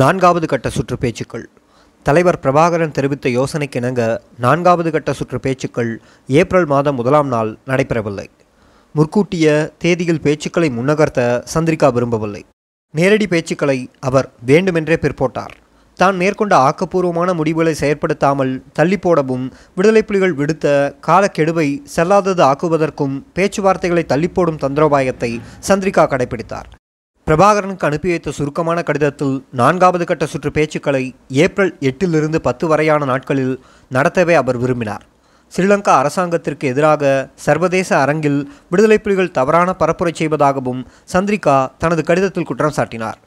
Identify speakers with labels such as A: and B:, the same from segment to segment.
A: நான்காவது கட்ட சுற்று பேச்சுக்கள் தலைவர் பிரபாகரன் தெரிவித்த யோசனைக்கிணங்க நான்காவது கட்ட சுற்று பேச்சுக்கள் ஏப்ரல் மாதம் முதலாம் நாள் நடைபெறவில்லை. முற்கூட்டிய தேதியில் பேச்சுக்களை முன்னகர்த்த சந்திரிகா விரும்பவில்லை. நேரடி பேச்சுக்களை அவர் வேண்டுமென்றே பிற்போட்டார். தான் மேற்கொண்ட ஆக்கப்பூர்வமான முடிவுகளை செயற்படுத்தாமல் தள்ளி போடவும் விடுதலை புலிகள் விடுத்த காலக்கெடுவை செல்லாதது ஆக்குவதற்கும் பேச்சுவார்த்தைகளை தள்ளிப்போடும் தந்திரோபாயத்தை சந்திரிகா கடைபிடித்தார். பிரபாகரனுக்கு அனுப்பி வைத்த சுருக்கமான கடிதத்தில் நான்காவது கட்ட சுற்று பேச்சுக்களை ஏப்ரல் எட்டிலிருந்து பத்து வரையான நாட்களில் நடத்தவே அவர் விரும்பினார். ஸ்ரீலங்கா அரசாங்கத்திற்கு எதிராக சர்வதேச அரங்கில் விடுதலை புலிகள் தவறான பரப்புரை செய்வதாகவும் சந்திரிகா தனது கடிதத்தில் குற்றம் சாட்டினார்.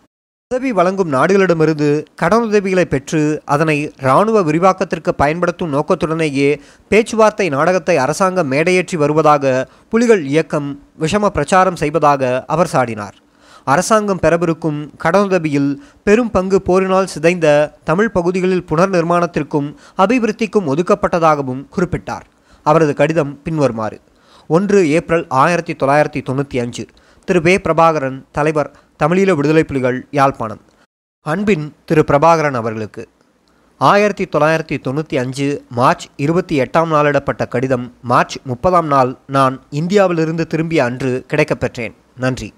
A: உதவி வழங்கும் நாடுகளிடமிருந்து கடனுதவிகளை பெற்று அதனை இராணுவ விரிவாக்கத்திற்கு பயன்படுத்தும் நோக்கத்துடனேயே பேச்சுவார்த்தை நாடகத்தை அரசாங்கம் மேடையேற்றி வருவதாக புலிகள் இயக்கம் விஷம பிரச்சாரம் செய்வதாக அவர் சாடினார். அரசாங்கம் பெறவிருக்கும் கடனுதவியில் பெரும் பங்கு போரினால் சிதைந்த தமிழ் பகுதிகளில் புனர் நிர்மாணத்திற்கும் அபிவிருத்திக்கும் ஒதுக்கப்பட்டதாகவும் குறிப்பிட்டார். அவரது கடிதம் பின்வருமாறு. ஒன்று ஏப்ரல் ஆயிரத்தி தொள்ளாயிரத்தி தொண்ணூற்றி அஞ்சு. திரு. வே. பிரபாகரன் தலைவர் தமிழீழ விடுதலை புலிகள் யாழ்ப்பாணம். அன்பின் திரு. பிரபாகரன் அவர்களுக்கு. ஆயிரத்தி தொள்ளாயிரத்தி தொண்ணூற்றி அஞ்சு மார்ச் இருபத்தி எட்டாம் நாளிடப்பட்ட கடிதம் மார்ச் முப்பதாம் நாள் நான் இந்தியாவிலிருந்து திரும்பிய அன்று கிடைக்கப்பெற்றேன். நன்றி.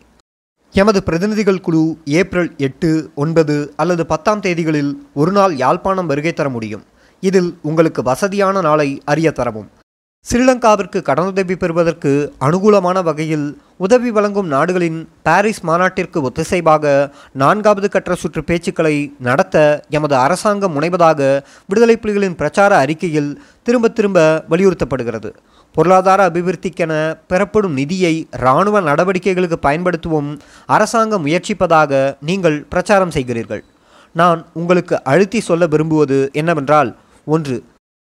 A: எமது பிரதிநிதிகள் குழு ஏப்ரல் எட்டு ஒன்பது அல்லது பத்தாம் தேதிகளில் ஒரு நாள் யாழ்ப்பாணம் வருகை தர முடியும். இதில் உங்களுக்கு வசதியான நாளை அறிய தரவும். ஸ்ரீலங்காவிற்கு கடனுதவி பெறுவதற்கு அனுகூலமான வகையில் உதவி வழங்கும் நாடுகளின் பாரிஸ் மாநாட்டிற்கு ஒத்திசைவாக நான்காவது கற்ற சுற்று பேச்சுக்களை நடத்த எமது அரசாங்கம் முனைவதாக விடுதலை புலிகளின் பிரச்சார அறிக்கையில் திரும்ப திரும்ப வலியுறுத்தப்படுகிறது. பொருளாதார அபிவிருத்திக்கென பெறப்படும் நிதியை இராணுவ நடவடிக்கைகளுக்கு பயன்படுத்தவும் அரசாங்கம் முயற்சிப்பதாக நீங்கள் பிரச்சாரம் செய்கிறீர்கள். நான் உங்களுக்கு அழுத்தி சொல்ல விரும்புவது என்னவென்றால் ஒன்று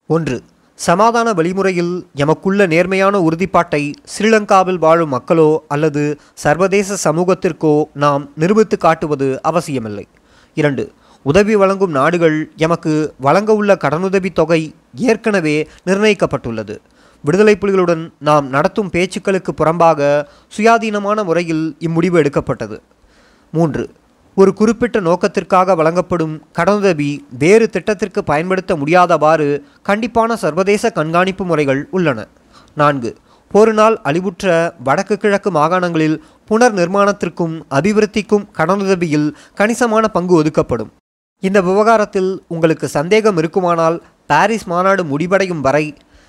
A: ஒன்று சமாதான வழிமுறையில் எமக்குள்ள நேர்மையான உறுதிப்பாட்டை ஸ்ரீலங்காவில் வாழும் மக்களோ அல்லது சர்வதேச சமூகத்திற்கோ நாம் நிரூபித்து காட்டுவது அவசியமில்லை. இரண்டு உதவி வழங்கும் நாடுகள் எமக்கு வழங்க உள்ள கடனுதவி தொகை ஏற்கனவே நிர்ணயிக்கப்பட்டுள்ளது. விடுதலை புலிகளுடன் நாம் நடத்தும் பேச்சுக்களுக்கு புறம்பாக சுயாதீனமான முறையில் இம்முடிவு எடுக்கப்பட்டது. மூன்று ஒரு குறிப்பிட்ட நோக்கத்திற்காக வழங்கப்படும் கடனுதவி வேறு திட்டத்திற்கு பயன்படுத்த முடியாதவாறு கண்டிப்பான சர்வதேச கண்காணிப்பு முறைகள் உள்ளன. நான்கு ஒரு நாள் அழிவுற்ற வடக்கு கிழக்கு மாகாணங்களில் புனர் நிர்மாணத்திற்கும் அபிவிருத்திக்கும் கடனுதவியில் கணிசமான பங்கு ஒதுக்கப்படும். இந்த விவகாரத்தில் உங்களுக்கு சந்தேகம் இருக்குமானால் பாரிஸ் மாநாடு முடிவடையும் வரை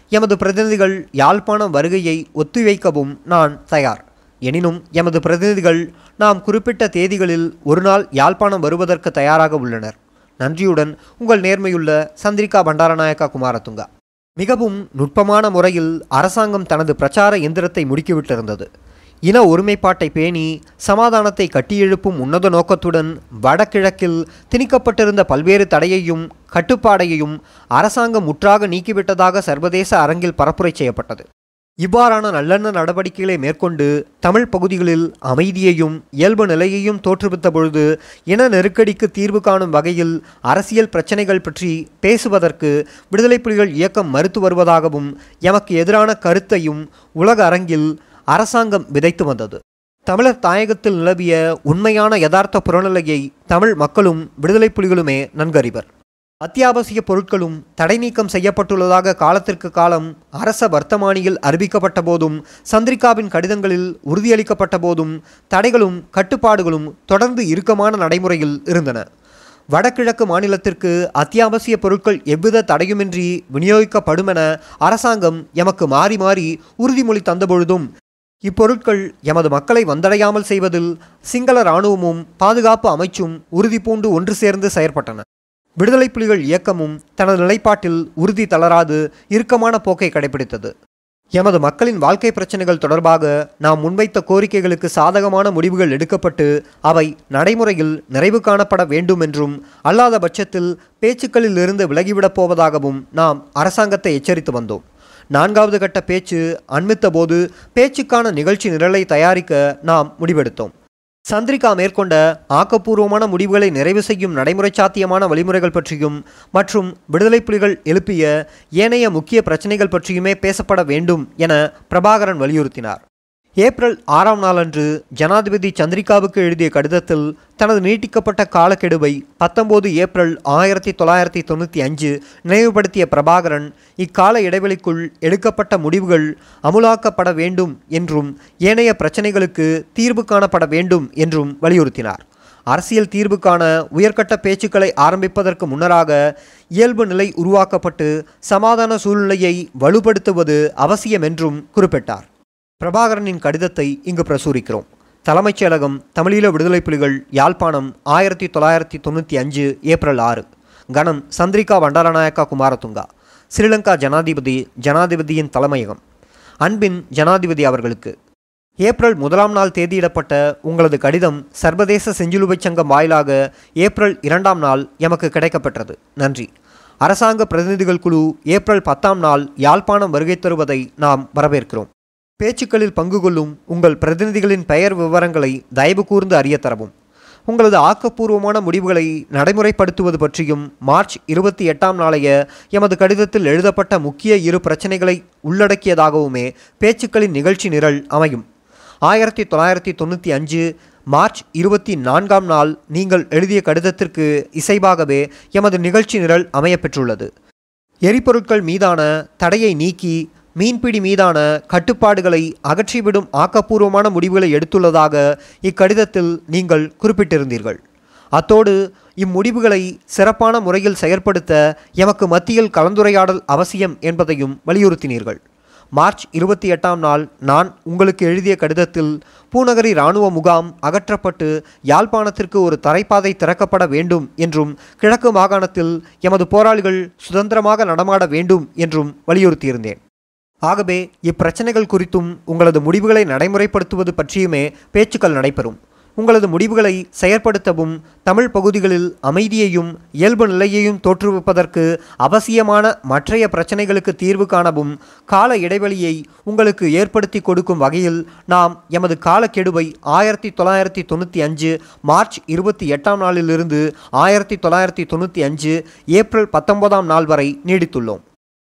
A: எமது பிரதிநிதிகள் யாழ்ப்பாணம் வருகையை ஒத்திவைக்கவும் நான் தயார். எனினும் எமது பிரதிநிதிகள் நாம் குறிப்பிட்ட தேதிகளில் ஒரு நாள் யாழ்ப்பாணம் வருவதற்கு தயாராக உள்ளனர். நன்றியுடன் உங்கள் நேர்மையுள்ள சந்திரிகா பண்டாரநாயக்கா குமாரதுங்கா. மிகவும் நுட்பமான முறையில் அரசாங்கம் தனது பிரச்சார எந்திரத்தை முடுக்கிவிட்டிருந்தது. இன ஒருமைப்பாட்டை பேணி சமாதானத்தை கட்டியெழுப்பும் உன்னத நோக்கத்துடன் வடகிழக்கில் திணிக்கப்பட்டிருந்த பல்வேறு தடையையும் கட்டுப்பாடையையும் அரசாங்கம் முற்றாக நீக்கிவிட்டதாக சர்வதேச அரங்கில் பரப்புரை செய்யப்பட்டது. இவ்வாறான நல்லெண்ண நடவடிக்கைகளை மேற்கொண்டு தமிழ் பகுதிகளில் அமைதியையும் இயல்பு நிலையையும் தோற்றுவித்த பொழுது இன நெருக்கடிக்கு தீர்வு காணும் வகையில் அரசியல் பிரச்சனைகள் பற்றி பேசுவதற்கு விடுதலை புலிகள் இயக்கம் மறுத்து வருவதாகவும் எமக்கு எதிரான கருத்தையும் உலக அரங்கில் அரசாங்கம் விதைத்து வந்தது. தமிழர் தாயகத்தில் நிலவிய உண்மையான யதார்த்த புறநிலையை தமிழ் மக்களும் விடுதலை புலிகளுமே நன்கறிவர். அத்தியாவசிய பொருட்களும் தடை நீக்கம் செய்யப்பட்டுள்ளதாக காலத்திற்கு காலம் அரச வர்த்தமானியில் அறிவிக்கப்பட்ட போதும் சந்திரிகாவின் கடிதங்களில் உறுதியளிக்கப்பட்ட போதும் தடைகளும் கட்டுப்பாடுகளும் தொடர்ந்து இறுக்கமான நடைமுறையில் இருந்தன. வடகிழக்கு மாநிலத்திற்கு அத்தியாவசிய பொருட்கள் எவ்வித தடையுமின்றி விநியோகிக்கப்படும் என அரசாங்கம் எமக்கு மாறி மாறி உறுதிமொழி தந்தபொழுதும் இப்பொருட்கள் எமது மக்களை வந்தடையாமல் செய்வதில் சிங்கள இராணுவமும் பாதுகாப்பு அமைச்சும் உறுதி பூண்டு ஒன்று சேர்ந்து செயற்பட்டன. விடுதலை புலிகள் இயக்கமும் தனது நிலைப்பாட்டில் உறுதி தளராது இறுக்கமான போக்கை கடைபிடித்தது. எமது மக்களின் வாழ்க்கை பிரச்சனைகள் தொடர்பாக நாம் முன்வைத்த கோரிக்கைகளுக்கு சாதகமான முடிவுகள் எடுக்கப்பட்டு அவை நடைமுறையில் நிறைவு காணப்பட வேண்டும் என்றும் அல்லாத பட்சத்தில் பேச்சுக்களில் இருந்து விலகிவிடப் போவதாகவும் நாம் அரசாங்கத்தை எச்சரித்து வந்தோம். நான்காவது கட்ட பேச்சு அண்மித்த போது பேச்சுக்கான நிகழ்ச்சி நிரலை தயாரிக்க நாம் முடிவெடுத்தோம். சந்திரிகா மேற்கொண்ட ஆக்கப்பூர்வமான முடிவுகளை நிறைவு செய்யும் நடைமுறை சாத்தியமான வழிமுறைகள் பற்றியும் மற்றும் விடுதலை புலிகள் எழுப்பிய ஏனைய முக்கிய பிரச்சனைகள் பற்றியுமே பேசப்பட வேண்டும் என பிரபாகரன் வலியுறுத்தினார். ஏப்ரல் ஆறாம் நாளன்று ஜனாதிபதி சந்திரிகாவுக்கு எழுதிய கடிதத்தில் தனது நீட்டிக்கப்பட்ட காலக்கெடுவை பத்தொன்பது ஏப்ரல் ஆயிரத்தி தொள்ளாயிரத்தி தொண்ணூற்றி அஞ்சு நினைவுபடுத்திய பிரபாகரன் இக்கால இடைவெளிக்குள் எடுக்கப்பட்ட முடிவுகள் அமுலாக்கப்பட வேண்டும் என்றும் ஏனைய பிரச்சனைகளுக்கு தீர்வு காணப்பட வேண்டும் என்றும் வலியுறுத்தினார். அரசியல் தீர்வுக்கான உயர்கட்ட பேச்சுக்களை ஆரம்பிப்பதற்கு முன்னராக இயல்பு நிலை உருவாக்கப்பட்டு சமாதான சூழ்நிலையை வலுப்படுத்துவது அவசியம் என்றும் குறிப்பிட்டார். பிரபாகரனின் கடிதத்தை இங்கு பிரசுரிக்கிறோம். தலைமைச் செயலகம் தமிழீழ விடுதலை புலிகள் யாழ்ப்பாணம் ஆயிரத்தி தொள்ளாயிரத்தி தொண்ணூற்றி அஞ்சு ஏப்ரல் ஆறு. கணம் சந்திரிகா வண்டாரநாயக்கா குமாரதுங்கா. ஸ்ரீலங்கா ஜனாதிபதி ஜனாதிபதியின் தலைமையகம். அன்பின் ஜனாதிபதி அவர்களுக்கு ஏப்ரல் முதலாம் நாள் தேதியிடப்பட்ட உங்களது கடிதம் சர்வதேச செஞ்சிலுவை சங்கம் வாயிலாக ஏப்ரல் இரண்டாம் நாள் எமக்கு கிடைக்கப்பெற்றது. நன்றி. அரசாங்க பிரதிநிதிகள் குழு ஏப்ரல் பத்தாம் நாள் யாழ்ப்பாணம் வருகை தருவதை நாம் வரவேற்கிறோம். பேச்சுக்களில் பங்கு கொள்ளும் உங்கள் பிரதிநிதிகளின் பெயர் விவரங்களை தயவு கூர்ந்து அறிய தரவும். உங்களது ஆக்கப்பூர்வமான முடிவுகளை நடைமுறைப்படுத்துவது பற்றியும் மார்ச் இருபத்தி எட்டாம் நாளைய எமது கடிதத்தில் எழுதப்பட்ட முக்கிய இரு பிரச்சனைகளை உள்ளடக்கியதாகவுமே பேச்சுக்களின் நிகழ்ச்சி நிரல் அமையும். ஆயிரத்தி தொள்ளாயிரத்தி தொண்ணூற்றி அஞ்சு மார்ச் இருபத்தி நான்காம் நாள் நீங்கள் எழுதிய கடிதத்திற்கு இசைவாகவே எமது நிகழ்ச்சி நிரல் அமையப்பெற்றுள்ளது எரிபொருட்கள் மீதான தடையை நீக்கி மீன்பிடி மீதான கட்டுப்பாடுகளை அகற்றிவிடும் ஆக்கப்பூர்வமான முடிவுகளை எடுத்துள்ளதாக இக்கடிதத்தில் நீங்கள் குறிப்பிட்டிருந்தீர்கள். அத்தோடு இம்முடிவுகளை சிறப்பான முறையில் செயற்படுத்த எமக்கு மத்தியில் கலந்துரையாடல் அவசியம் என்பதையும் வலியுறுத்தினீர்கள். மார்ச் இருபத்தி எட்டாம் நாள் நான் உங்களுக்கு எழுதிய கடிதத்தில் பூநகரி இராணுவ முகாம் அகற்றப்பட்டு யாழ்ப்பாணத்திற்கு ஒரு தரைப்பாதை திறக்கப்பட வேண்டும் என்றும் கிழக்கு மாகாணத்தில் எமது போராளிகள் சுதந்திரமாக நடமாட வேண்டும் என்றும் வலியுறுத்தியிருந்தேன். ஆகவே இப்பிரச்சனைகள் குறித்தும் உங்களது முடிவுகளை நடைமுறைப்படுத்துவது பற்றியுமே பேச்சுக்கள் நடைபெறும். உங்களது முடிவுகளை செயற்படுத்தவும் தமிழ் பகுதிகளில் அமைதியையும் இயல்பு நிலையையும் தோற்றுவிப்பதற்கு அவசியமான மற்றைய பிரச்சனைகளுக்கு தீர்வு காணவும் கால இடைவெளியை உங்களுக்கு ஏற்படுத்தி கொடுக்கும் வகையில் நாம் எமது காலக்கெடுவை ஆயிரத்தி தொள்ளாயிரத்தி தொண்ணூற்றி அஞ்சு மார்ச் இருபத்தி எட்டாம் நாளிலிருந்து ஆயிரத்தி தொள்ளாயிரத்தி தொண்ணூற்றி அஞ்சு ஏப்ரல் பத்தொன்பதாம் நாள் வரை நீடித்துள்ளோம்.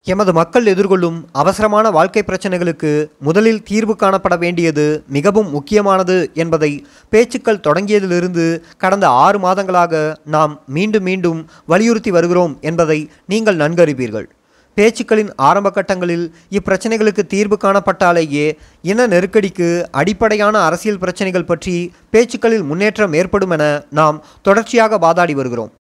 A: எமது மக்கள் எதிர்கொள்ளும் அவசரமான வாழ்க்கை பிரச்சனைகளுக்கு முதலில் தீர்வு காணப்பட வேண்டியது மிகவும் முக்கியமானது என்பதை பேச்சுக்கள் தொடங்கியதிலிருந்து கடந்த ஆறு மாதங்களாக நாம் மீண்டும் மீண்டும் வலியுறுத்தி வருகிறோம் என்பதை நீங்கள் நன்கறிவீர்கள். பேச்சுக்களின் ஆரம்ப கட்டங்களில் இப்பிரச்சனைகளுக்கு தீர்வு காணப்பட்டாலேயே இன நெருக்கடிக்கு அடிப்படையான அரசியல் பிரச்சனைகள் பற்றி பேச்சுக்களில் முன்னேற்றம் ஏற்படும் என நாம் தொடர்ச்சியாக வாதாடி வருகிறோம்.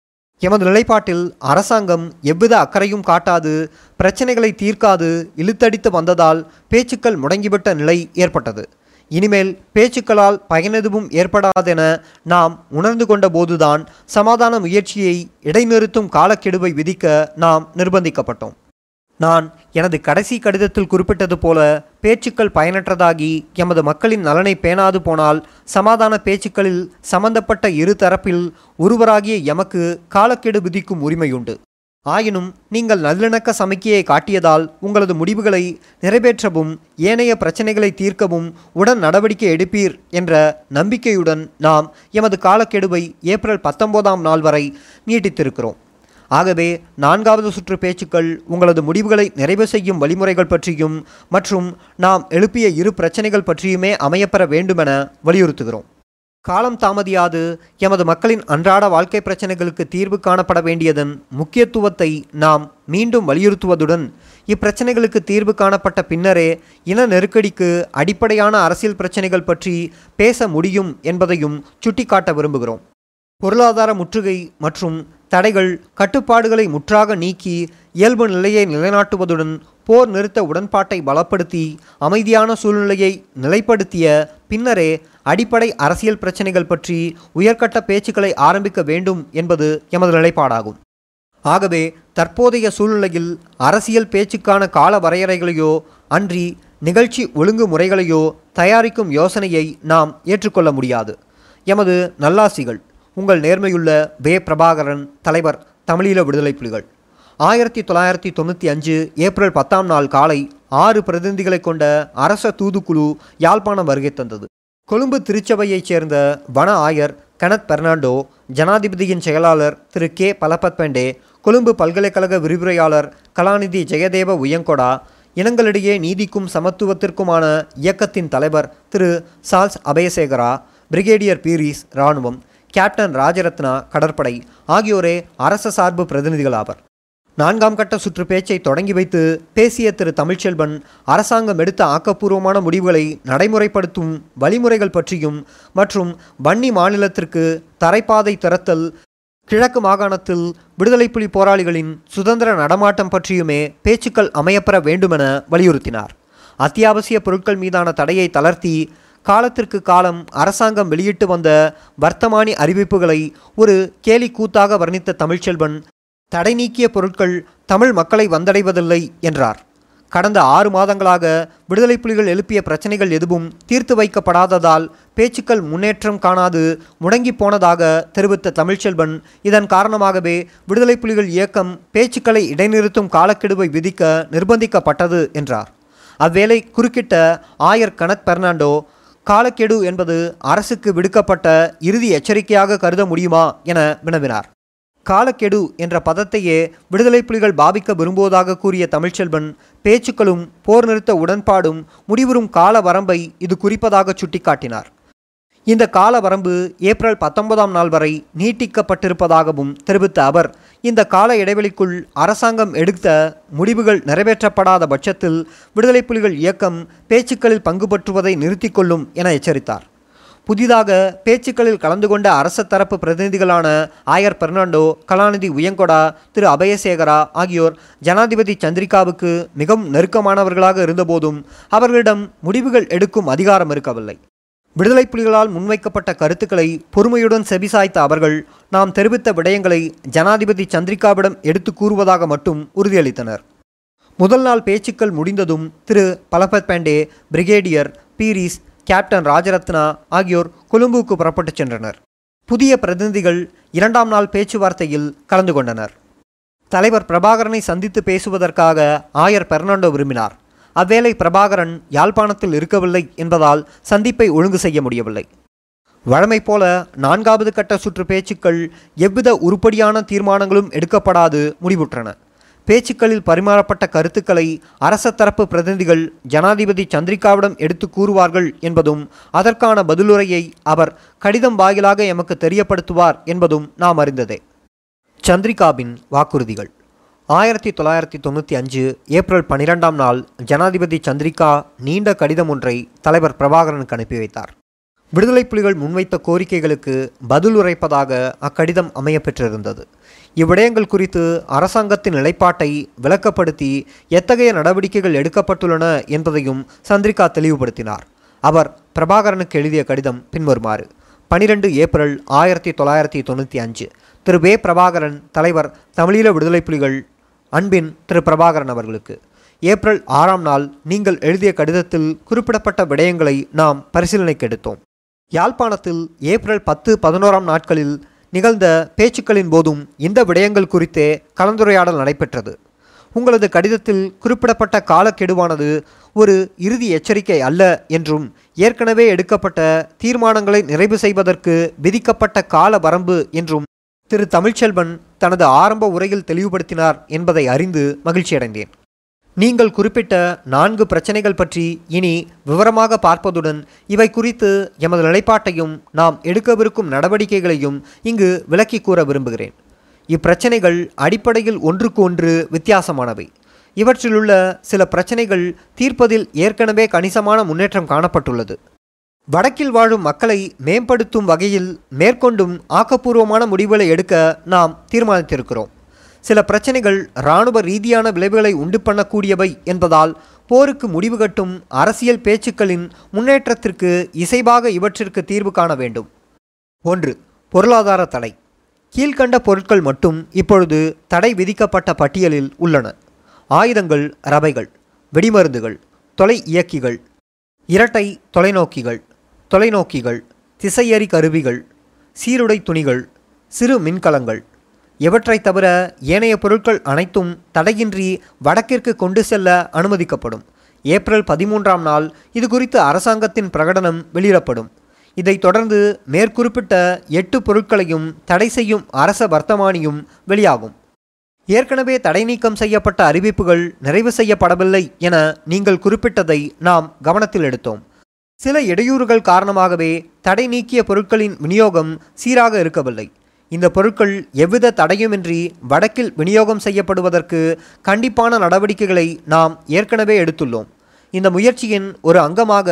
A: எமது நிலைப்பாட்டில் அரசாங்கம் எவ்வித அக்கறையும் காட்டாது பிரச்சனைகளை தீர்க்காது இழுத்தடித்து வந்ததால் பேச்சுக்கள் முடங்கிவிட்ட நிலை ஏற்பட்டது. இனிமேல் பேச்சுக்களால் பயனெதுவும் ஏற்படாதென நாம் உணர்ந்து கொண்ட போதுதான் சமாதான முயற்சியை இடைநிறுத்தும் காலக்கெடுவை விதிக்க நாம் நிர்பந்திக்கப்பட்டோம். நான் எனது கடைசி கடிதத்தில் குறிப்பிட்டது போல பேச்சுக்கள் பயனற்றதாகி எமது மக்களின் நலனை பேணாது போனால் சமாதான பேச்சுக்களில் சம்பந்தப்பட்ட இரு தரப்பில் ஒருவராகிய எமக்கு காலக்கெடு விதிக்கும் உரிமையுண்டு. ஆயினும் நீங்கள் நல்லிணக்க சமிக்கையை காட்டியதால் உங்களது முடிவுகளை நிறைவேற்றவும் ஏனைய பிரச்சனைகளை தீர்க்கவும் உடன் நடவடிக்கை எடுப்பீர் என்ற நம்பிக்கையுடன் நாம் எமது காலக்கெடுவை ஏப்ரல் பத்தொன்பதாம் நாள் வரை நீட்டித்திருக்கிறோம். ஆகவே நான்காவது சுற்று பேச்சுக்கள் உங்களது முடிவுகளை நிறைவு செய்யும் வழிமுறைகள் பற்றியும் மற்றும் நாம் எழுப்பிய இரு பிரச்சனைகள் பற்றியுமே அமையப்பெற வேண்டுமென வலியுறுத்துகிறோம். காலம் தாமதியாது எமது மக்களின் அன்றாட வாழ்க்கை பிரச்சனைகளுக்கு தீர்வு காணப்பட வேண்டியதன் முக்கியத்துவத்தை நாம் மீண்டும் வலியுறுத்துவதுடன் இப்பிரச்சனைகளுக்கு தீர்வு காணப்பட்ட பின்னரே இன நெருக்கடிக்கு அடிப்படையான அரசியல் பிரச்சனைகள் பற்றி பேச முடியும் என்பதையும் சுட்டிக்காட்ட விரும்புகிறோம். பொருளாதார முற்றுகை மற்றும் தடைகள் கட்டுப்பாடுகளை முற்றாக நீக்கி இயல்பு நிலையை நிலைநாட்டுவதுடன் போர் நிறுத்த உடன்பாட்டை பலப்படுத்தி அமைதியான சூழ்நிலையை நிலைப்படுத்திய பின்னரே அடிப்படை அரசியல் பிரச்சனைகள் பற்றி உயர்கட்ட பேச்சுக்களை ஆரம்பிக்க வேண்டும் என்பது எமது நிலைப்பாடாகும். ஆகவே தற்போதைய சூழ்நிலையில் அரசியல் பேச்சுக்கான கால வரையறைகளையோ அன்றி நிகழ்ச்சி ஒழுங்குமுறைகளையோ தயாரிக்கும் யோசனையை நாம் ஏற்றுக்கொள்ள முடியாது. எமது நல்லாசிகள் உங்கள் நேர்மையுள்ள வே பிரபாகரன் தலைவர் தமிழீழ விடுதலை புலிகள். ஆயிரத்தி தொள்ளாயிரத்தி தொண்ணூற்றி அஞ்சு ஏப்ரல் பத்தாம் நாள் காலை ஆறு பிரதிநிதிகளை கொண்ட அரச தூதுக்குழு யாழ்ப்பாணம் வருகை தந்தது. கொழும்பு திருச்சபையைச் சேர்ந்த வன ஆயர் கனத் பெர்னாண்டோ ஜனாதிபதியின் செயலாளர் திரு கே பலபத் பெண்டே கொழும்பு பல்கலைக்கழக விரிவுரையாளர் கலாநிதி ஜெயதேவ உயங்கொடா இனங்களிடையே நீதிக்கும் சமத்துவத்திற்குமான இயக்கத்தின் தலைவர் திரு சால்ஸ் அபயசேகரா பிரிகேடியர் பீரிஸ் இராணுவம் கேப்டன் ராஜரத்னா கடற்படை ஆகியோரே அரச சார்பு பிரதிநிதிகள் ஆவர் நான்காம் கட்ட சுற்று பேச்சை தொடங்கி வைத்து பேசிய திரு தமிழ்ச்செல்வன் அரசாங்கம் எடுத்த ஆக்கப்பூர்வமான முடிவுகளை நடைமுறைப்படுத்தும் வழிமுறைகள் பற்றியும் மற்றும் வன்னி மாநிலத்திற்கு தரைப்பாதை திறத்தல் கிழக்கு மாகாணத்தில் விடுதலை புலி போராளிகளின் சுதந்திர நடமாட்டம் பற்றியுமே பேச்சுக்கள் அமையப்பெற வேண்டுமென வலியுறுத்தினார். அத்தியாவசிய பொருட்கள் மீதான தடையை தளர்த்தி காலத்திற்கு காலம் அரசாங்கம் வெளியிட்டு வந்த வர்த்தமானி அறிவிப்புகளை ஒரு கேலி கூத்தாக வர்ணித்த தமிழ்ச்செல்வன் தடை நீக்கிய பொருட்கள் தமிழ் மக்களை வந்தடைவதில்லை என்றார். கடந்த ஆறு மாதங்களாக விடுதலை புலிகள் எழுப்பிய பிரச்சனைகள் எதுவும் தீர்த்து வைக்கப்படாததால் பேச்சுக்கள் முன்னேற்றம் காணாது முடங்கி போனதாக தெரிவித்த தமிழ்ச்செல்வன் இதன் காரணமாகவே விடுதலை புலிகள் இயக்கம் பேச்சுக்களை இடைநிறுத்தும் காலக்கெடுவை விதிக்க நிர்பந்திக்கப்பட்டது என்றார். அவ்வேளை குறுக்கிட்ட ஆயர் கனத் பெர்னாண்டோ காலக்கெடு என்பது அரசுக்கு விடுக்கப்பட்ட இறுதி எச்சரிக்கையாக கருத முடியுமா என வினவினார். காலக்கெடு என்ற பதத்தையே விடுதலை புலிகள் பாவிக்க விரும்புவதாக கூறிய தமிழ்ச்செல்வன் பேச்சுக்களும் போர் நிறுத்த உடன்பாடும் முடிவுறும் கால வரம்பை இது குறிப்பதாக சுட்டிக்காட்டினார். இந்த கால வரம்பு ஏப்ரல் பத்தொன்பதாம் நாள் வரை நீட்டிக்கப்பட்டிருப்பதாகவும் தெரிவித்த அவர் இந்த கால இடைவெளிக்குள் அரசாங்கம் எடுத்த முடிவுகள் நிறைவேற்றப்படாத பட்சத்தில் விடுதலை புலிகள் இயக்கம் பேச்சுக்களில் பங்கு பற்றுவதை நிறுத்திக் கொள்ளும் என எச்சரித்தார். புதிதாக பேச்சுக்களில் கலந்து கொண்ட அரச தரப்பு பிரதிநிதிகளான ஆயர் பெர்னாண்டோ கலாநிதி உயங்கொடா திரு அபயசேகரா ஆகியோர் ஜனாதிபதி சந்திரிகாவுக்கு மிகவும் நெருக்கமானவர்களாக இருந்தபோதும் அவர்களிடம் முடிவுகள் எடுக்கும் அதிகாரம் இருக்கவில்லை. விடுதலை புலிகளால் முன்வைக்கப்பட்ட கருத்துக்களை பொறுமையுடன் செபிசாய்த்த அவர்கள் நாம் தெரிவித்த விடயங்களை ஜனாதிபதி சந்திரிகாவிடம் எடுத்து கூறுவதாக மட்டும் உறுதியளித்தனர். முதல் நாள் பேச்சுக்கள் முடிந்ததும் திரு. பலபத் பாண்டே பிரிகேடியர் பீரிஸ் கேப்டன் ராஜரத்னா ஆகியோர் கொழும்புக்கு புறப்பட்டுச் சென்றனர். புதிய பிரதிநிதிகள் இரண்டாம் நாள் பேச்சுவார்த்தையில் கலந்து கொண்டனர். தலைவர் பிரபாகரனை சந்தித்து பேசுவதற்காக ஆயர் பெர்னாண்டோ விரும்பினார். அவ்வேளை பிரபாகரன் யாழ்ப்பாணத்தில் இருக்கவில்லை என்பதால் சந்திப்பை ஒழுங்கு செய்ய முடியவில்லை. வழமை போல நான்காவது கட்ட சுற்று பேச்சுக்கள் எவ்வித உருப்படியான தீர்மானங்களும் எடுக்கப்படாது முடிவுற்றன. பேச்சுக்களில் பரிமாறப்பட்ட கருத்துக்களை அரச தரப்பு பிரதிநிதிகள் ஜனாதிபதி சந்திரிகாவிடம் எடுத்து கூறுவார்கள் என்பதும் அதற்கான பதிலுரையை அவர் கடிதம் வாயிலாக எமக்கு தெரியப்படுத்துவார் என்பதும் நாம் அறிந்ததே. சந்திரிகாவின் வாக்குறுதிகள். ஆயிரத்தி தொள்ளாயிரத்தி தொண்ணூற்றி அஞ்சு ஏப்ரல் பன்னிரெண்டாம் நாள் ஜனாதிபதி சந்திரிகா நீண்ட கடிதம் ஒன்றை தலைவர் பிரபாகரனுக்கு அனுப்பி வைத்தார். விடுதலை புலிகள் முன்வைத்த கோரிக்கைகளுக்கு பதில் உரைப்பதாக அக்கடிதம் அமையப்பெற்றிருந்தது. இவ்விடயங்கள் குறித்து அரசாங்கத்தின் நிலைப்பாட்டை விளக்கப்படுத்தி எத்தகைய நடவடிக்கைகள் எடுக்கப்பட்டுள்ளன என்பதையும் சந்திரிகா தெளிவுபடுத்தினார். அவர் பிரபாகரனுக்கு எழுதிய கடிதம் பின்வருமாறு பனிரெண்டு ஏப்ரல் ஆயிரத்தி தொள்ளாயிரத்தி தொண்ணூற்றி அஞ்சு திரு. வே. பிரபாகரன் தலைவர் தமிழீழ விடுதலை புலிகள் அன்பின் திரு பிரபாகரன் அவர்களுக்கு. ஏப்ரல் ஆறாம் நாள் நீங்கள் எழுதிய கடிதத்தில் குறிப்பிடப்பட்ட விடயங்களை நாம் பரிசீலனைக்கு எடுத்தோம். யாழ்ப்பாணத்தில் ஏப்ரல் பத்து பதினோராம் நாட்களில் நிகழ்ந்த பேச்சுக்களின் போதும் இந்த விடயங்கள் குறித்தே கலந்துரையாடல் நடைபெற்றது. உங்களது கடிதத்தில் குறிப்பிடப்பட்ட காலக்கெடுவானது ஒரு இறுதி எச்சரிக்கை அல்ல என்றும் ஏற்கனவே எடுக்கப்பட்ட தீர்மானங்களை நிறைவு செய்வதற்கு விதிக்கப்பட்ட கால வரம்பு என்றும் திரு தமிழ்ச்செல்வன் தனது ஆரம்ப உரையில் தெளிவுபடுத்தினார் என்பதை அறிந்து மகிழ்ச்சியடைந்தேன். நீங்கள் குறிப்பிட்ட நான்கு பிரச்சனைகள் பற்றி இனி விவரமாக பார்ப்பதுடன் இவை குறித்து எமது நிலைப்பாட்டையும் நாம் எடுக்கவிருக்கும் நடவடிக்கைகளையும் இங்கு விளக்கி கூற விரும்புகிறேன். இப்பிரச்சனைகள் அடிப்படையில் ஒன்றுக்கு ஒன்று வித்தியாசமானவை. இவற்றிலுள்ள சில பிரச்சனைகள் தீர்ப்பதில் ஏற்கனவே கணிசமான முன்னேற்றம் காணப்பட்டுள்ளது. வடக்கில் வாழும் மக்களை மேம்படுத்தும் வகையில் மேற்கொண்டும் ஆக்கப்பூர்வமான முடிவுகளை எடுக்க நாம் தீர்மானித்திருக்கிறோம். சில பிரச்சனைகள் இராணுவ ரீதியான விளைவுகளை உண்டு பண்ணக்கூடியவை என்பதால் போருக்கு முடிவு கட்டும் அரசியல் பேச்சுக்களின் முன்னேற்றத்திற்கு இசைவாக இவற்றிற்கு தீர்வு காண வேண்டும். ஒன்று பொருளாதார தடை. கீழ்கண்ட பொருட்கள் மட்டும் இப்பொழுது தடை விதிக்கப்பட்ட பட்டியலில் உள்ளன. ஆயுதங்கள் ரவைகள் வெடிமருந்துகள் தொலை இயக்கிகள் இரட்டை தொலைநோக்கிகள். தொலைநோக்கிகள் திசையறி கருவிகள் சீருடை துணிகள் சிறு மின்கலங்கள். இவற்றை தவிர ஏனைய பொருட்கள் அனைத்தும் தடையின்றி வடக்கிற்கு கொண்டு செல்ல அனுமதிக்கப்படும். ஏப்ரல் பதிமூன்றாம் நாள் இது குறித்து அரசாங்கத்தின் பிரகடனம் வெளியிடப்படும். இதைத் தொடர்ந்து மேற்குறிப்பிட்ட எட்டு பொருட்களையும் தடை செய்யும் அரச வர்த்தமானியும் வெளியாகும். ஏற்கனவே தடை நீக்கம் செய்யப்பட்ட அறிவிப்புகள் நிறைவு செய்யப்படவில்லை என நீங்கள் குறிப்பிட்டதை நாம் கவனத்தில் எடுத்தோம். சில இடையூறுகள் காரணமாகவே தடை நீக்கிய பொருட்களின் விநியோகம் சீராக இருக்கவில்லை. இந்த பொருட்கள் எவ்வித தடையுமின்றி வடக்கில் விநியோகம் செய்யப்படுவதற்கு கண்டிப்பான நடவடிக்கைகளை நாம் ஏற்கனவே எடுத்துள்ளோம். இந்த முயற்சியின் ஒரு அங்கமாக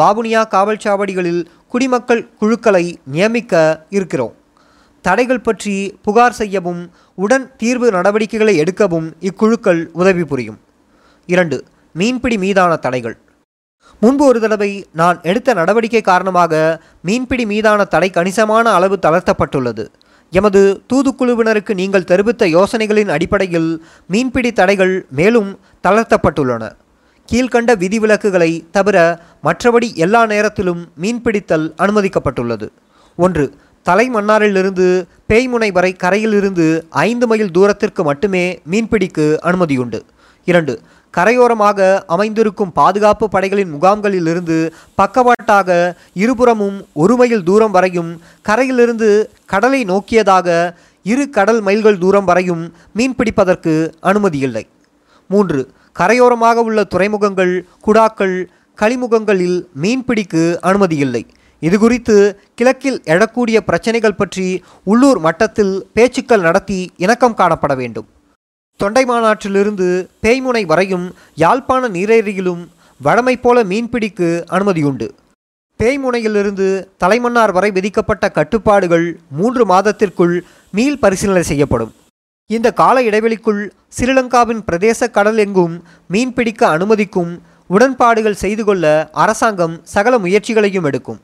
A: வாபுனியா காவல் சாவடிகளில் குடிமக்கள் குழுக்களை நியமிக்க இருக்கிறோம். தடைகள் பற்றி புகார் செய்யவும் உடன் தீர்வு நடவடிக்கைகளை எடுக்கவும் இக்குழுக்கள் உதவி புரியும். இரண்டு மீன்பிடி மீதான தடைகள். முன்பு ஒரு தடவை நான் எடுத்த நடவடிக்கை காரணமாக மீன்பிடி மீதான தடை கணிசமான அளவு தளர்த்தப்பட்டுள்ளது. எமது தூதுக்குழுவினருக்கு நீங்கள் தெரிவித்த யோசனைகளின் அடிப்படையில் மீன்பிடி தடைகள் மேலும் தளர்த்தப்பட்டுள்ளன. கீழ்கண்ட விதிவிலக்குகளை தவிர மற்றபடி எல்லா நேரத்திலும் மீன்பிடித்தல் அனுமதிக்கப்பட்டுள்ளது. ஒன்று தலைமன்னாரிலிருந்து பேய்முனை வரை கரையிலிருந்து ஐந்து மைல் தூரத்திற்கு மட்டுமே மீன்பிடிக்கு அனுமதியுண்டு. இரண்டு கரையோரமாக அமைந்திருக்கும் பாதுகாப்பு படைகளின் முகாம்களிலிருந்து பக்கவாட்டாக இருபுறமும் ஒரு மைல் தூரம் வரையும் கரையிலிருந்து கடலை நோக்கியதாக இரு கடல் மைல்கள் தூரம் வரையும் மீன்பிடிப்பதற்கு அனுமதியில்லை. மூன்று கரையோரமாக உள்ள துறைமுகங்கள் குடாக்கள் களிமுகங்களில் மீன்பிடிக்கு அனுமதியில்லை. இது குறித்து கிழக்கில் எழக்கூடிய பிரச்சனைகள் பற்றி உள்ளூர் மட்டத்தில் பேச்சுக்கள் நடத்தி இணக்கம் காணப்பட வேண்டும். தொண்டை மாநாட்டிலிருந்து பேய்முனை வரையும் யாழ்ப்பாண நீரேரியிலும் வடமை போல மீன்பிடிக்கு அனுமதியுண்டு. பேய்முனையிலிருந்து தலைமன்னார் வரை விதிக்கப்பட்ட கட்டுப்பாடுகள் மூன்று மாதத்திற்குள் மீள் பரிசீலனை செய்யப்படும். இந்த கால இடைவெளிக்குள் ஸ்ரீலங்காவின் பிரதேச கடல் எங்கும் மீன்பிடிக்க அனுமதிக்கும் உடன்பாடுகள் செய்து கொள்ள அரசாங்கம் சகல முயற்சிகளையும் எடுக்கும்.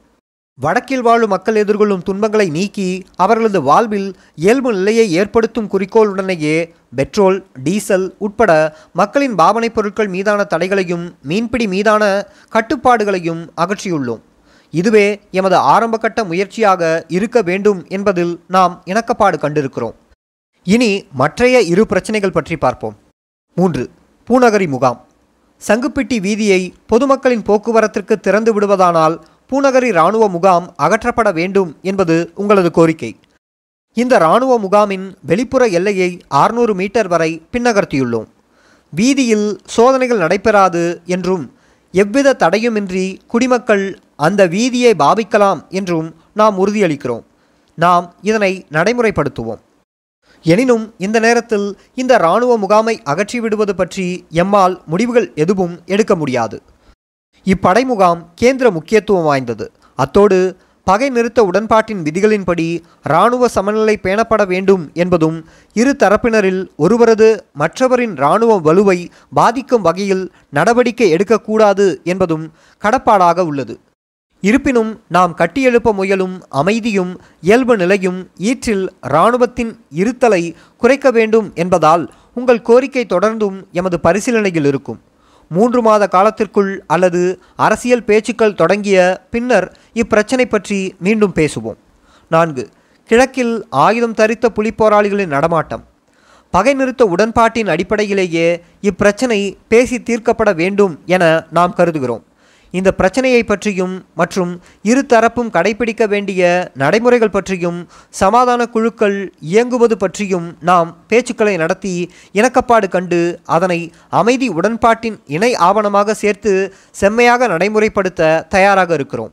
A: வடக்கில் வாழும் மக்கள் எதிர்கொள்ளும் துன்பங்களை நீக்கி அவர்களது வாழ்வில் இயல்பு நிலையை ஏற்படுத்தும் குறிக்கோளுடனேயே பெட்ரோல் டீசல் உட்பட மக்களின் பாவனைப் பொருட்கள் மீதான தடைகளையும் மீன்பிடி மீதான கட்டுப்பாடுகளையும் அகற்றியுள்ளோம். இதுவே எமது ஆரம்பகட்ட முயற்சியாக இருக்க வேண்டும் என்பதில் நாம் இணக்கப்பாடு கண்டிருக்கிறோம். இனி மற்றைய இரு பிரச்சனைகள் பற்றி பார்ப்போம். மூன்று பூநகரி முகாம். சங்குப்பிட்டி வீதியை பொதுமக்களின் போக்குவரத்திற்கு திறந்து விடுவதானால் பூநகரி இராணுவ முகாம் அகற்றப்பட வேண்டும் என்பது உங்களது கோரிக்கை. இந்த இராணுவ முகாமின் வெளிப்புற எல்லையை 600 மீட்டர் வரை பின்னகர்த்தியுள்ளோம். வீதியில் சோதனைகள் நடைபெறாது என்றும் எவ்வித தடையுமின்றி குடிமக்கள் அந்த வீதியை பாவிக்கலாம் என்றும் நாம் உறுதியளிக்கிறோம். நாம் இதனை நடைமுறைப்படுத்துவோம். எனினும் இந்த நேரத்தில் இந்த இராணுவ முகாமை அகற்றிவிடுவது பற்றி எம்மால் முடிவுகள் எதுவும் எடுக்க முடியாது. இப்படை முகாம் கேந்திர முக்கியத்துவம் வாய்ந்தது. அத்தோடு பகை நிறுத்த உடன்பாட்டின் விதிகளின்படி இராணுவ சமநிலை பேணப்பட வேண்டும் என்பதும் இரு தரப்பினரில் ஒருவரது மற்றவரின் இராணுவ வலுவை பாதிக்கும் வகையில் நடவடிக்கை எடுக்கக்கூடாது என்பதும் கடப்பாடாக உள்ளது. இருப்பினும் நாம் கட்டியெழுப்ப முயலும் அமைதியும் இயல்பு நிலையும் ஈற்றில் இராணுவத்தின் இருத்தலை குறைக்க வேண்டும் என்பதால் உங்கள் கோரிக்கை தொடர்ந்தும் எமது பரிசீலனையில் இருக்கும். மூன்று மாத காலத்திற்குள் அல்லது அரசியல் பேச்சுக்கள் தொடங்கிய பின்னர் இப்பிரச்சனை பற்றி மீண்டும் பேசுவோம். நான்கு. கிழக்கில் ஆயுதம் தரித்த புலிப்போராளிகளின் நடமாட்டம். பகை நிறுத்த உடன்பாட்டின் அடிப்படையிலேயே இப்பிரச்சனை பேசி தீர்க்கப்பட வேண்டும் என நாம் கருதுகிறோம். இந்த பிரச்சனையை பற்றியும் மற்றும் இரு தரப்பும் கடைபிடிக்க வேண்டிய நடைமுறைகள் பற்றியும் சமாதான குழுக்கள் இயங்குவது பற்றியும் நாம் பேச்சுக்களை நடத்தி இணக்கப்பாடு கண்டு அதனை அமைதி உடன்பாட்டின் இணை ஆவணமாக சேர்த்து செம்மையாக நடைமுறைப்படுத்த தயாராக இருக்கிறோம்.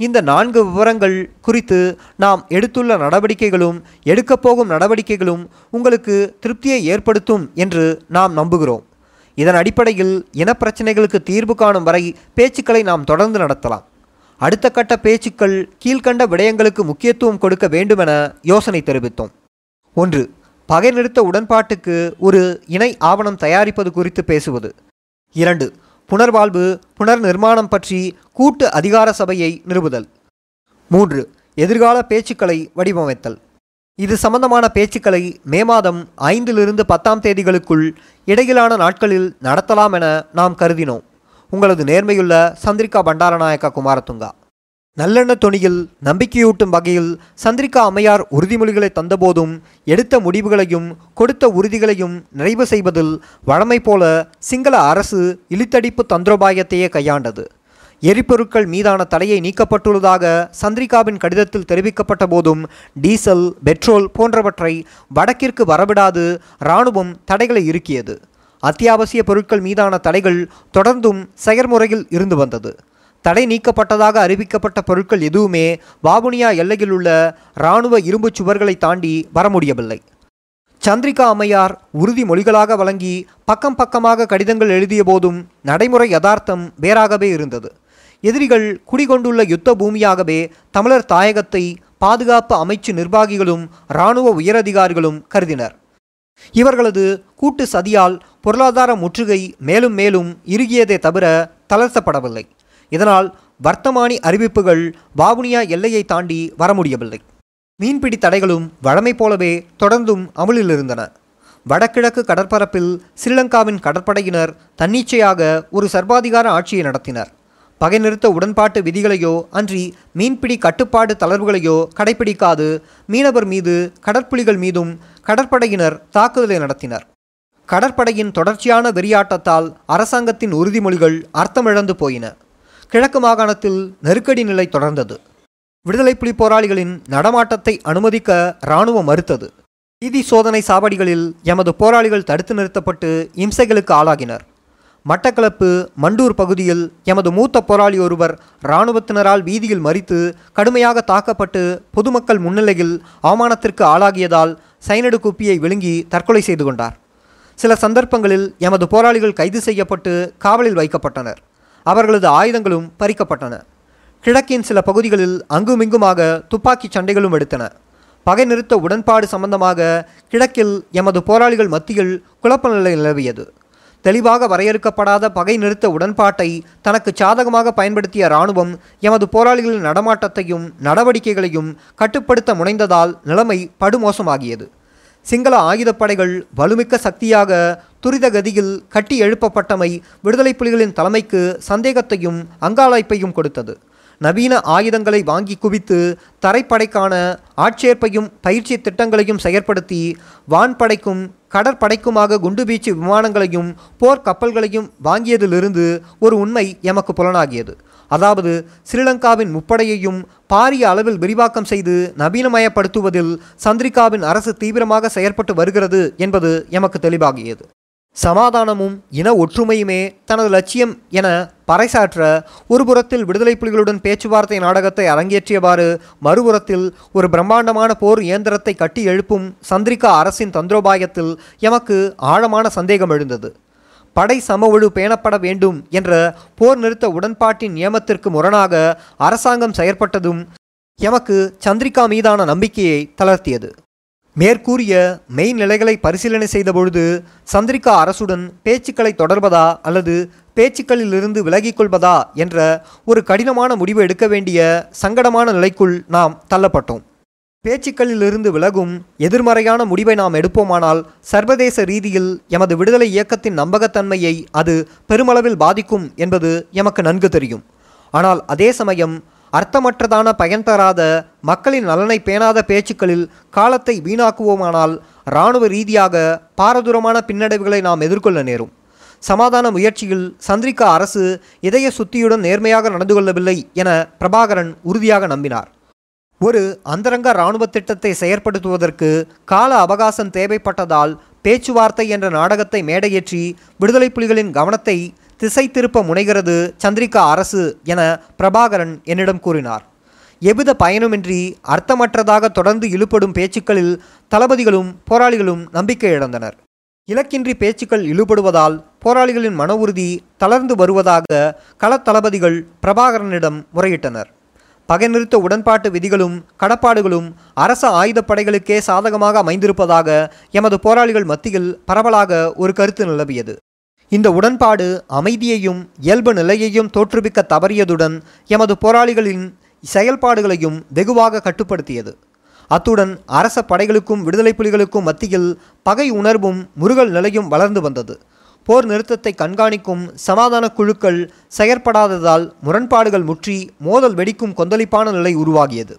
A: இந்த நான்கு விவரங்கள் குறித்து நாம் எடுத்துள்ள நடவடிக்கைகளும் எடுக்கப்போகும் நடவடிக்கைகளும் உங்களுக்கு திருப்தியை ஏற்படுத்தும் என்று நாம் நம்புகிறோம். இதன் அடிப்படையில் இனப்பிரச்சனைகளுக்கு தீர்வு காணும் வரை பேச்சுக்களை நாம் தொடர்ந்து நடத்தலாம். அடுத்த கட்ட பேச்சுக்கள் கீழ்கண்ட விடயங்களுக்கு முக்கியத்துவம் கொடுக்க வேண்டுமென யோசனை தெரிவித்தோம். ஒன்று பகை நிறுத்த உடன்பாட்டுக்கு ஒரு இணை ஆவணம் தயாரிப்பது குறித்து பேசுவது. இரண்டு புனர்வாழ்வு புனர் நிர்மாணம் பற்றி கூட்டு அதிகார சபையை நிறுவுதல். மூன்று எதிர்கால பேச்சுக்களை வடிவமைத்தல். இது சம்பந்தமான பேச்சுக்களை மே மாதம் ஐந்திலிருந்து பத்தாம் தேதிகளுக்குள் இடையிலான நாட்களில் நடத்தலாம் என நாம் கருதினோம். உங்களது நேர்மையுள்ள சந்திரிகா பண்டாரநாயக்கா குமாரதுங்கா. நல்லெண்ண தொனியில் நம்பிக்கையூட்டும் வகையில் சந்திரிகா அம்மையார் உறுதிமொழிகளை தந்தபோதும் எடுத்த முடிவுகளையும் கொடுத்த உறுதிகளையும் நிறைவு செய்வதில் வழமை போல சிங்கள அரசு இழுத்தடிப்பு தந்திரோபாயத்தையே கையாண்டது. எரிபொருட்கள் மீதான தடையை நீக்கப்பட்டுள்ளதாக சந்திரிகாவின் கடிதத்தில் தெரிவிக்கப்பட்ட போதும் டீசல் பெட்ரோல் போன்றவற்றை வடக்கிற்கு வரவிடாது இராணுவம் தடைகளை இறுக்கியது. அத்தியாவசிய பொருட்கள் மீதான தடைகள் தொடர்ந்தும் செயற்முறையில் இருந்து வந்தது. தடை நீக்கப்பட்டதாக அறிவிக்கப்பட்ட பொருட்கள் எதுவுமே வாவுனியா எல்லையில் உள்ள இராணுவ இரும்புச் சுவர்களை தாண்டி வர முடியவில்லை. சந்திரிகா அம்மையார் உறுதிமொழிகளாக வழங்கி பக்கம் பக்கமாக கடிதங்கள் எழுதிய போதும் நடைமுறை யதார்த்தம் வேறாகவே இருந்தது. எதிரிகள் குடிகொண்டுள்ள யுத்த பூமியாகவே தமிழர் தாயகத்தை பாதுகாப்பு அமைச்சு நிர்வாகிகளும் இராணுவ உயரதிகாரிகளும் கருதினர். இவர்களது கூட்டு சதியால் பொருளாதார முற்றுகை மேலும் மேலும் இறுகியதே தவிர தளர்த்தப்படவில்லை. இதனால் வர்த்தமானி அறிவிப்புகள் வாவுனியா எல்லையை தாண்டி வர முடியவில்லை மீன்பிடி தடைகளும் வழமை போலவே தொடர்ந்தும் அமலில் இருந்தன வடகிழக்கு கடற்பரப்பில் ஸ்ரீலங்காவின் கடற்படையினர் தன்னிச்சையாக ஒரு சர்வாதிகார ஆட்சியை நடத்தினர். பகை நிறுத்த உடன்பாட்டு விதிகளையோ அன்றி மீன்பிடி கட்டுப்பாடு தளர்வுகளையோ கடைபிடிக்காது மீனவர் மீது கடற்புலிகள் மீதும் கடற்படையினர் தாக்குதலை நடத்தினர். கடற்படையின் தொடர்ச்சியான வெறியாட்டத்தால் அரசாங்கத்தின் உறுதிமொழிகள் அர்த்தமிழந்து போயின. கிழக்கு மாகாணத்தில் நெருக்கடி நிலை தொடர்ந்தது. விடுதலை புலி போராளிகளின் நடமாட்டத்தை அனுமதிக்க இராணுவம் மறுத்தது. வீதி சோதனை சாவடிகளில் எமது போராளிகள் தடுத்து நிறுத்தப்பட்டு இம்சைகளுக்கு ஆளாகினர். மட்டக்களப்பு மண்டூர் பகுதியில் எமது மூத்த போராளி ஒருவர் இராணுவத்தினரால் வீதியில் மறித்து கடுமையாக தாக்கப்பட்டு பொதுமக்கள் முன்னிலையில் அவமானத்திற்கு ஆளாகியதால் சைனடு குப்பியை விழுங்கி தற்கொலை செய்து கொண்டார். சில சந்தர்ப்பங்களில் எமது போராளிகள் கைது செய்யப்பட்டு காவலில் வைக்கப்பட்டனர். அவர்களது ஆயுதங்களும் பறிக்கப்பட்டன. கிழக்கின் சில பகுதிகளில் அங்குமிங்குமாக துப்பாக்கிச் சண்டைகளும் எடுத்தன பகை நிறுத்த உடன்பாடு சம்பந்தமாக கிழக்கில் எமது போராளிகள் மத்தியில் குழப்ப நிலை நிலவியது. தெளிவாக வரையறுக்கப்படாத பகை நிறுத்த உடன்பாட்டை தனக்கு சாதகமாக பயன்படுத்திய இராணுவம் எமது போராளிகளின் நடமாட்டத்தையும் நடவடிக்கைகளையும் கட்டுப்படுத்த முனைந்ததால் நிலைமை படுமோசமாகியது. சிங்கள ஆயுதப்படைகள் வலுமிக்க சக்தியாக துரித கதியில் கட்டி எழுப்பப்பட்டமை விடுதலை புலிகளின் தலைமைக்கு சந்தேகத்தையும் அங்காளைப்பையும் கொடுத்தது. நவீன ஆயுதங்களை வாங்கி குவித்து தரைப்படைக்கான ஆட்சேர்ப்பையும் பயிற்சி திட்டங்களையும் செயற்படுத்தி வான்படைக்கும் கடற்படைக்குமாக குண்டுவீச்சு விமானங்களையும் போர் கப்பல்களையும் வாங்கியதிலிருந்து ஒரு உண்மை எமக்கு புலனாகியது. அதாவது ஸ்ரீலங்காவின் முப்படையையும் பாரிய அளவில் விரிவாக்கம் செய்து நவீனமயப்படுத்துவதில் சந்திரிகாவின் அரசு தீவிரமாக செயற்பட்டு வருகிறது என்பது எமக்கு தெளிவாகியது. சமாதானமும் இன ஒற்றுமையுமே தனது லட்சியம் என பறைசாற்ற ஒரு புறத்தில் விடுதலை புலிகளுடன் பேச்சுவார்த்தை நாடகத்தை அரங்கேற்றியவாறு மறுபுறத்தில் ஒரு பிரம்மாண்டமான போர் இயந்திரத்தை கட்டி எழுப்பும் சந்திரிகா அரசின் தந்திரோபாயத்தில் எமக்கு ஆழமான சந்தேகம் எழுந்தது. படை சமவொழு பேணப்பட வேண்டும் என்ற போர் நிறுத்த உடன்பாட்டின் நியமத்திற்கு முரணாக அரசாங்கம் செயற்பட்டதும் எமக்கு சந்திரிகா மீதான நம்பிக்கையை தளர்த்தியது. மேற்கூறிய மெய்நிலைகளை பரிசீலனை செய்தபொழுது சந்திரிகா அரசுடன் பேச்சுக்களை தொடர்வதா அல்லது பேச்சுக்களிலிருந்து விலகிக் கொள்வதா என்ற ஒரு கடினமான முடிவு எடுக்க வேண்டிய சங்கடமான நிலைக்குள் நாம் தள்ளப்பட்டோம். பேச்சுக்களிலிருந்து விலகும் எதிர்மறையான முடிவை நாம் எடுப்போமானால் சர்வதேச ரீதியில் எமது விடுதலை இயக்கத்தின் நம்பகத்தன்மையை அது பெருமளவில் பாதிக்கும் என்பது எமக்கு நன்கு தெரியும். ஆனால் அதே சமயம் அர்த்தமற்றதான பயன் தராத மக்களின் நலனை பேணாத பேச்சுக்களில் காலத்தை வீணாக்குவோமானால் இராணுவ ரீதியாக பாரதூரமான பின்னடைவுகளை நாம் எதிர்கொள்ள நேரும். சமாதான முயற்சியில் சந்திரிகா அரசு இதய சுத்தியுடன் நேர்மையாக நடந்து கொள்ளவில்லை என பிரபாகரன் உறுதியாக நம்பினார். ஒரு அந்தரங்க இராணுவ திட்டத்தை செயற்படுத்துவதற்கு கால அவகாசம் தேவைப்பட்டதால் பேச்சுவார்த்தை என்ற நாடகத்தை மேடையேற்றி விடுதலை புலிகளின் கவனத்தை திசை திருப்ப முனைகிறது சந்திரிகா அரசு என பிரபாகரன் என்னிடம் கூறினார். எவ்வித பயனுமின்றி அர்த்தமற்றதாக தொடர்ந்து இழுபடும் பேச்சுக்களில் தளபதிகளும் போராளிகளும் நம்பிக்கை இழந்தனர். இலக்கின்றி பேச்சுக்கள் இழுபடுவதால் போராளிகளின் மன உறுதி தளர்ந்து வருவதாக களத்தளபதிகள் பிரபாகரனிடம் முறையிட்டனர். பகை நிறுத்த உடன்பாட்டு விதிகளும் கடப்பாடுகளும் அரச ஆயுதப்படைகளுக்கே சாதகமாக அமைந்திருப்பதாக எமது போராளிகள் மத்தியில் பரவலாக ஒரு கருத்து நிலவியது. இந்த உடன்பாடு அமைதியையும் இயல்பு நிலையையும் தோற்றுவிக்க தவறியதுடன் எமது போராளிகளின் செயல்பாடுகளையும் வெகுவாக கட்டுப்படுத்தியது. அத்துடன் அரச படைகளுக்கும் விடுதலை புலிகளுக்கும் மத்தியில் பகை உணர்வும் முருகல் நிலையும் வளர்ந்து வந்தது. போர் நிறுத்தத்தை கண்காணிக்கும் சமாதான குழுக்கள் செயற்படாததால் முரண்பாடுகள் முற்றி மோதல் வெடிக்கும் கொந்தளிப்பான நிலை உருவாகியது.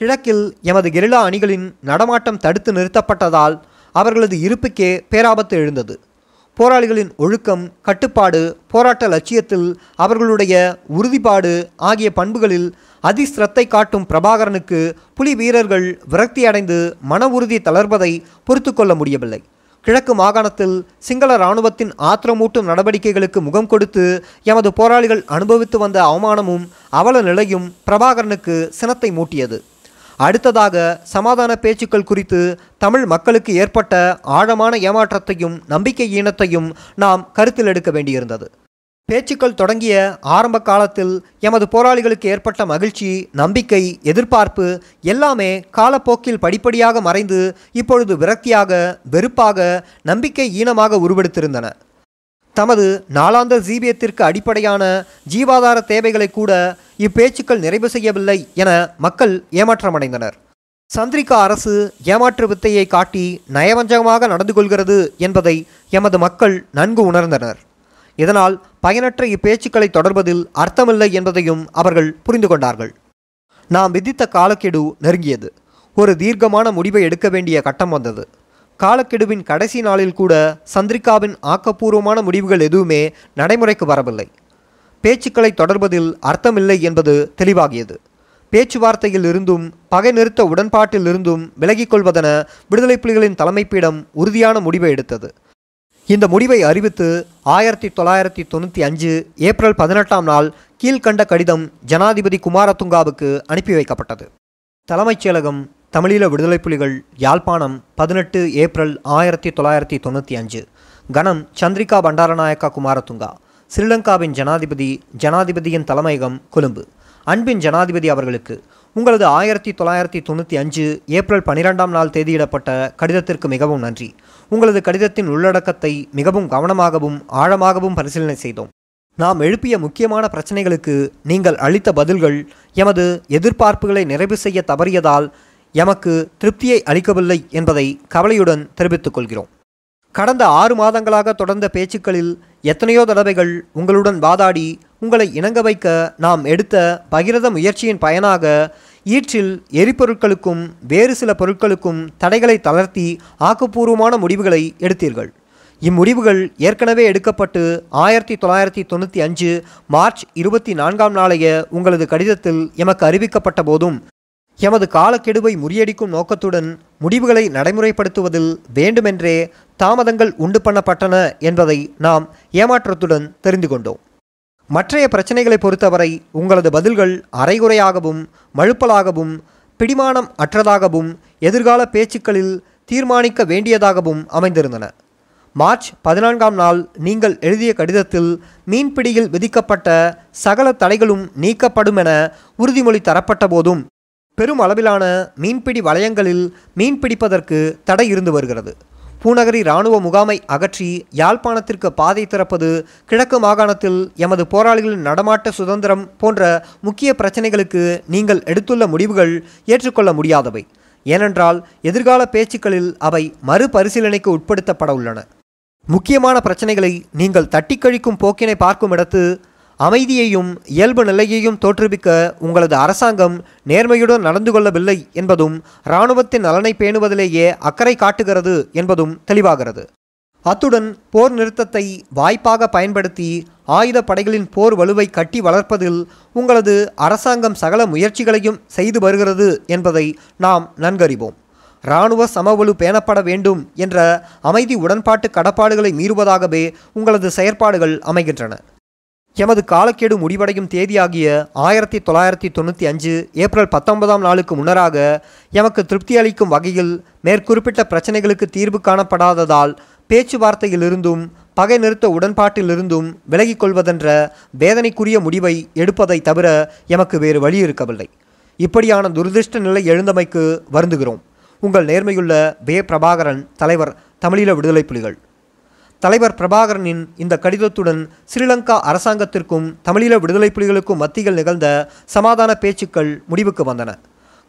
A: கிழக்கில் எமது கெரிலா அணிகளின் நடமாட்டம் தடுத்து நிறுத்தப்பட்டதால் அவர்களது இருப்புக்கே பேராபத்து எழுந்தது. போராளிகளின் ஒழுக்கம் கட்டுப்பாடு போராட்ட லட்சியத்தில் அவர்களுடைய உறுதிப்பாடு ஆகிய பண்புகளில் அதிசிரத்தை காட்டும் பிரபாகரனுக்கு புலி வீரர்கள் விரக்தியடைந்து மன உறுதி தளர்வதை பொறுத்து கொள்ள முடியவில்லை. கிழக்கு மாகாணத்தில் சிங்கள இராணுவத்தின் ஆத்திரமூட்டும் நடவடிக்கைகளுக்கு முகம் கொடுத்து எமது போராளிகள் அனுபவித்து வந்த அவமானமும் அவல நிலையும் பிரபாகரனுக்கு சினத்தை மூட்டியது. அடுத்ததாக சமாதான பேச்சுக்கள் குறித்து தமிழ் மக்களுக்கு ஏற்பட்ட ஆழமான ஏமாற்றத்தையும் நம்பிக்கை ஈனத்தையும் நாம் கருத்தில் எடுக்க வேண்டியிருந்தது. பேச்சுக்கள் தொடங்கிய ஆரம்ப காலத்தில் எமது போராளிகளுக்கு ஏற்பட்ட மகிழ்ச்சி நம்பிக்கை எதிர்பார்ப்பு எல்லாமே காலப்போக்கில் படிப்படியாக மறைந்து இப்பொழுது விரக்தியாக வெறுப்பாக நம்பிக்கை ஈனமாக உருவெடுத்திருந்தன. தமது நாளாந்த ஜீவியத்திற்கு அடிப்படையான ஜீவாதார தேவைகளை கூட இப்பேச்சுக்கள் நிறைவு செய்யவில்லை என மக்கள் ஏமாற்றமடைந்தனர். சந்திரிகா அரசு ஏமாற்று வித்தையை காட்டி நயவஞ்சகமாக நடந்து கொள்கிறது என்பதை எமது மக்கள் நன்கு உணர்ந்தனர். இதனால் பயனற்ற இப்பேச்சுக்களை தொடர்வதில் அர்த்தமில்லை என்பதையும் அவர்கள் புரிந்து கொண்டார்கள். நாம் விதித்த காலக்கெடு நெருங்கியது. ஒரு தீர்க்கமான முடிவை எடுக்க வேண்டிய கட்டம் வந்தது. காலக்கெடுவின் கடைசி நாளில் கூட சந்திரிகாவின் ஆக்கப்பூர்வமான முடிவுகள் எதுவுமே நடைமுறைக்கு வரவில்லை. பேச்சுக்களை தொடர்வதில் அர்த்தமில்லை என்பது தெளிவாகியது. பேச்சுவார்த்தையில் இருந்தும் பகை நிறுத்த உடன்பாட்டில் இருந்தும் விலகிக் கொள்வதென விடுதலை புலிகளின் தலைமைப்பீடம் உறுதியான முடிவை எடுத்தது. இந்த முடிவை அறிவித்து ஆயிரத்தி தொள்ளாயிரத்தி தொண்ணூற்றி அஞ்சு ஏப்ரல் பதினெட்டாம் நாள் கீழ்கண்ட கடிதம் ஜனாதிபதி குமாரதுங்காவுக்கு அனுப்பி வைக்கப்பட்டது. தலைமைச் செயலகம் தமிழீழ விடுதலை புலிகள் யாழ்ப்பாணம் பதினெட்டு ஏப்ரல் ஆயிரத்தி தொள்ளாயிரத்தி தொண்ணூற்றி அஞ்சு. கணம் சந்திரிகா பண்டாரநாயக்கா குமாரதுங்கா. ஸ்ரீலங்காவின் ஜனாதிபதி ஜனாதிபதியின் தலைமையகம் கொழும்பு. அன்பின் ஜனாதிபதி அவர்களுக்கு உங்களது ஆயிரத்தி தொள்ளாயிரத்தி தொண்ணூற்றி அஞ்சு ஏப்ரல் பனிரெண்டாம் நாள் தேதியிடப்பட்ட கடிதத்திற்கு மிகவும் நன்றி. உங்களது கடிதத்தின் உள்ளடக்கத்தை மிகவும் கவனமாகவும் ஆழமாகவும் பரிசீலனை செய்தோம். நாம் எழுப்பிய முக்கியமான பிரச்சனைகளுக்கு நீங்கள் அளித்த பதில்கள் எமது எதிர்பார்ப்புகளை நிறைவு செய்ய தவறியதால் எமக்கு திருப்தியை அளிக்கவில்லை என்பதை கவலையுடன் தெரிவித்துக் கொள்கிறோம். கடந்த ஆறு மாதங்களாக தொடர்ந்த பேச்சுக்களில் எத்தனையோ தடவைகள் உங்களுடன் வாதாடி உங்களை இணங்க வைக்க நாம் எடுத்த பகிரத முயற்சியின் பயனாக ஈற்றில் எரிபொருட்களுக்கும் வேறு சில பொருட்களுக்கும் தடைகளை தளர்த்தி ஆக்கப்பூர்வமான முடிவுகளை எடுத்தீர்கள். இம்முடிவுகள் ஏற்கனவே எடுக்கப்பட்டு ஆயிரத்தி தொள்ளாயிரத்தி தொண்ணூற்றி அஞ்சு மார்ச் இருபத்தி நான்காம் நாளைய உங்களது கடிதத்தில் எமக்கு அறிவிக்கப்பட்ட போதும் எமது காலக்கெடுவை முறியடிக்கும் நோக்கத்துடன் முடிவுகளை நடைமுறைப்படுத்துவதில் வேண்டுமென்றே தாமதங்கள் உண்டு பண்ணப்பட்டன என்பதை நாம் ஏமாற்றத்துடன் தெரிந்து கொண்டோம். மற்றைய பிரச்சனைகளை பொறுத்தவரை உங்களது பதில்கள் அரைகுறையாகவும் மழுப்பலாகவும் பிடிமானம் அற்றதாகவும் எதிர்கால பேச்சுக்களில் தீர்மானிக்க வேண்டியதாகவும் அமைந்திருந்தன. மார்ச் பதினான்காம் நாள் நீங்கள் எழுதிய கடிதத்தில் மீன்பிடியில் விதிக்கப்பட்ட சகல தடைகளும் நீக்கப்படும் என உறுதிமொழி தரப்பட்ட போதும் பெரும் அளவிலான மீன்பிடி வளையங்களில் மீன்பிடிப்பதற்கு தடை இருந்து வருகிறது. பூநகரி இராணுவ முகாமை அகற்றி யாழ்ப்பாணத்திற்கு பாதை திறப்பது கிழக்கு மாகாணத்தில் எமது போராளிகளின் நடமாட்ட சுதந்திரம் போன்ற முக்கிய பிரச்சனைகளுக்கு நீங்கள் எடுத்துள்ள முடிவுகள் ஏற்றுக்கொள்ள முடியாதவை. ஏனென்றால் எதிர்கால பேச்சுக்களில் அவை மறுபரிசீலனைக்கு உட்படுத்தப்பட உள்ளன. முக்கியமான பிரச்சனைகளை நீங்கள் தட்டி கழிக்கும் போக்கினை பார்க்கும் இடத்து அமைதியையும் இயல்பு நிலையையும் தோற்றுவிக்க உங்களது அரசாங்கம் நேர்மையுடன் நடந்து கொள்ளவில்லை என்பதும் இராணுவத்தின் நலனை பேணுவதிலேயே அக்கறை காட்டுகிறது என்பதும் தெளிவாகிறது. அத்துடன் போர் நிறுத்தத்தை வாய்ப்பாக பயன்படுத்தி ஆயுத படைகளின் போர் வலுவை கட்டி வளர்ப்பதில் உங்களது அரசாங்கம் சகல முயற்சிகளையும் செய்து வருகிறது என்பதை நாம் நன்கறிவோம். இராணுவ சமவலு பேணப்பட வேண்டும் என்ற அமைதி உடன்பாட்டு கடப்பாடுகளை மீறுவதாகவே உங்களது செயற்பாடுகள் அமைகின்றன. எமது காலக்கெடு முடிவடையும் தேதியாகிய ஆயிரத்தி தொள்ளாயிரத்தி தொண்ணூற்றி அஞ்சு ஏப்ரல் பத்தொன்பதாம் நாளுக்கு முன்னராக எமக்கு திருப்தி அளிக்கும் வகையில் மேற்குறிப்பிட்ட பிரச்சனைகளுக்கு தீர்வு காணப்படாததால் பேச்சுவார்த்தையிலிருந்தும் பகை நிறுத்த உடன்பாட்டிலிருந்தும் விலகிக் கொள்வதென்ற வேதனைக்குரிய முடிவை எடுப்பதை தவிர எமக்கு வேறு வழி இருக்கவில்லை. இப்படியான துரதிருஷ்ட நிலை எழுந்தமைக்கு வருந்துகிறோம். உங்கள் நேர்மையுள்ள வே. பிரபாகரன் தலைவர் தமிழீழ விடுதலை புலிகள். தலைவர் பிரபாகரனின் இந்த கடிதத்துடன் ஸ்ரீலங்கா அரசாங்கத்திற்கும் தமிழீழ விடுதலை புலிகளுக்கும் மத்தியில் நிகழ்ந்த சமாதான பேச்சுக்கள் முடிவுக்கு வந்தன.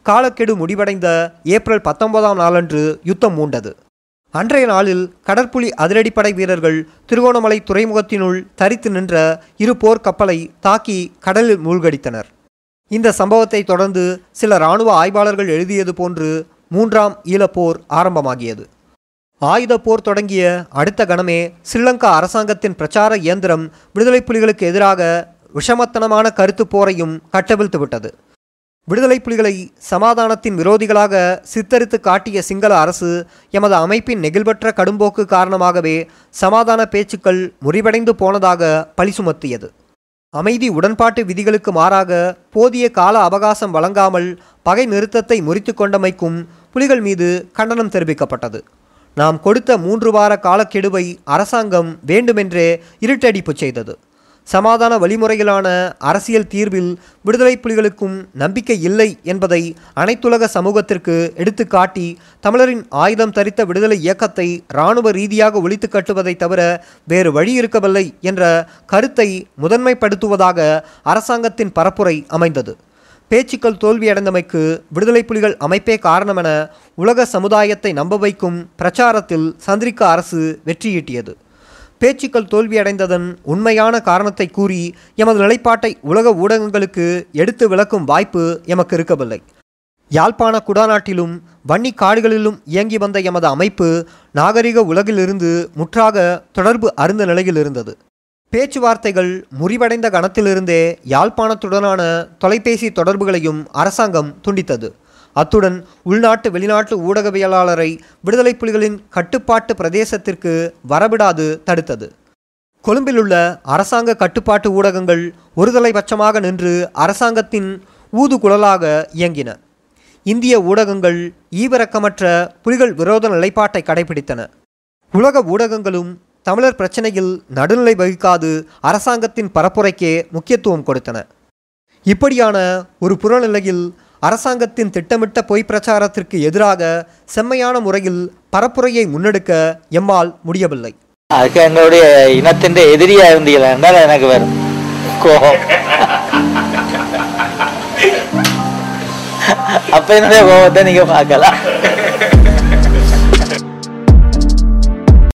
A: காலக்கெடு முடிவடைந்த ஏப்ரல் பத்தொன்பதாம் நாளன்று யுத்தம் மூண்டது. அன்றைய நாளில் கடற்புலி அதிரடிப்படை வீரர்கள் திருகோணமலை துறைமுகத்தினுள் தரித்து நின்ற இரு போர் கப்பலை தாக்கி கடலில் மூழ்கடித்தனர். இந்த சம்பவத்தை தொடர்ந்து சில இராணுவ ஆய்வாளர்கள் எழுதியது போன்று மூன்றாம் ஈழப்போர் ஆரம்பமாகியது. ஆயுத போர் தொடங்கிய அடுத்த கணமே ஸ்ரீலங்கா அரசாங்கத்தின் பிரச்சார இயந்திரம் விடுதலை புலிகளுக்கு எதிராக விஷமத்தனமான கருத்து போரையும் கட்டவிழ்த்து விட்டது. விடுதலை புலிகளை சமாதானத்தின் விரோதிகளாக சித்தரித்து காட்டிய சிங்கள அரசு எமது அமைப்பின் நெகிழ்வற்ற கடும்போக்கு காரணமாகவே சமாதான பேச்சுக்கள் முறிவடைந்து போனதாக பழி சுமத்தியது. அமைதி உடன்பாட்டு விதிகளுக்கு மாறாக போதிய கால அவகாசம் வழங்காமல் பகை நிறுத்தத்தை முறித்து கொண்டமைக்கும் புலிகள் மீது கண்டனம் தெரிவிக்கப்பட்டது. நாம் கொடுத்த மூன்று வார காலக்கெடுவை அரசாங்கம் வேண்டுமென்றே இருட்டடிப்பு செய்தது. சமாதான வழிமுறையிலான அரசியல் தீர்வில் விடுதலை புலிகளுக்கும் நம்பிக்கை இல்லை என்பதை அனைத்துலக சமூகத்திற்கு எடுத்துக்காட்டி தமிழரின் ஆயுதம் தரித்த விடுதலை இயக்கத்தை இராணுவ ரீதியாக ஒழித்து கட்டுவதை தவிர வேறு வழி இருக்கவில்லை என்ற கருத்தை முதன்மைப்படுத்துவதாக அரசாங்கத்தின் பரப்புரை அமைந்தது. பேச்சுக்கள் தோல்வியடைந்தமைக்கு விடுதலை புலிகள் அமைப்பே காரணமென உலக சமுதாயத்தை நம்ப வைக்கும் பிரச்சாரத்தில் சந்திரிகா அரசு வெற்றியீட்டியது. பேச்சுக்கள் தோல்வியடைந்ததன் உண்மையான காரணத்தை கூறி எமது நிலைப்பாட்டை உலக ஊடகங்களுக்கு எடுத்து விளக்கும் வாய்ப்பு எமக்கு இருக்கவில்லை. யாழ்ப்பாண குடாநாட்டிலும் வன்னி காடுகளிலும் இயங்கி வந்த எமது அமைப்பு நாகரிக உலகிலிருந்து முற்றாக தொடர்பு அருந்த நிலையில் இருந்தது. பேச்சுவார்த்தைகள் முறிவடைந்த கணத்திலிருந்தே யாழ்ப்பாணத்துடனான தொலைபேசி தொடர்புகளையும் அரசாங்கம் துண்டித்தது. அத்துடன் உள்நாட்டு வெளிநாட்டு ஊடகவியலாளரை விடுதலை புலிகளின் கட்டுப்பாட்டு பிரதேசத்திற்கு வரவிடாது தடுத்தது. கொழும்பிலுள்ள அரசாங்க கட்டுப்பாட்டு ஊடகங்கள் ஒருதலை பட்சமாக நின்று அரசாங்கத்தின் ஊதுகுழலாக இயங்கின. இந்திய ஊடகங்கள் ஈவிரக்கமற்ற புலிகள் விரோத நிலைப்பாட்டை கடைபிடித்தன. உலக ஊடகங்களும் தமிழர் பிரச்சனையில் நடுநிலை வகிக்காது அரசாங்கத்தின் பரப்புரைக்கே முக்கியத்துவம் கொடுத்தன. இப்படியான ஒரு புறநிலையில் அரசாங்கத்தின் திட்டமிட்ட பொய் பிரச்சாரத்திற்கு எதிராக செம்மையான முறையில் பரப்புரையை முன்னெடுக்க எம்மால் முடியவில்லை.
B: அதுக்கு எங்களுடைய இனத்தின் எதிரியா இருந்தீங்களா என்றால் எனக்கு வரும் கோபம். அப்ப என்னுடைய கோபத்தை நீங்க பார்க்கலாம்.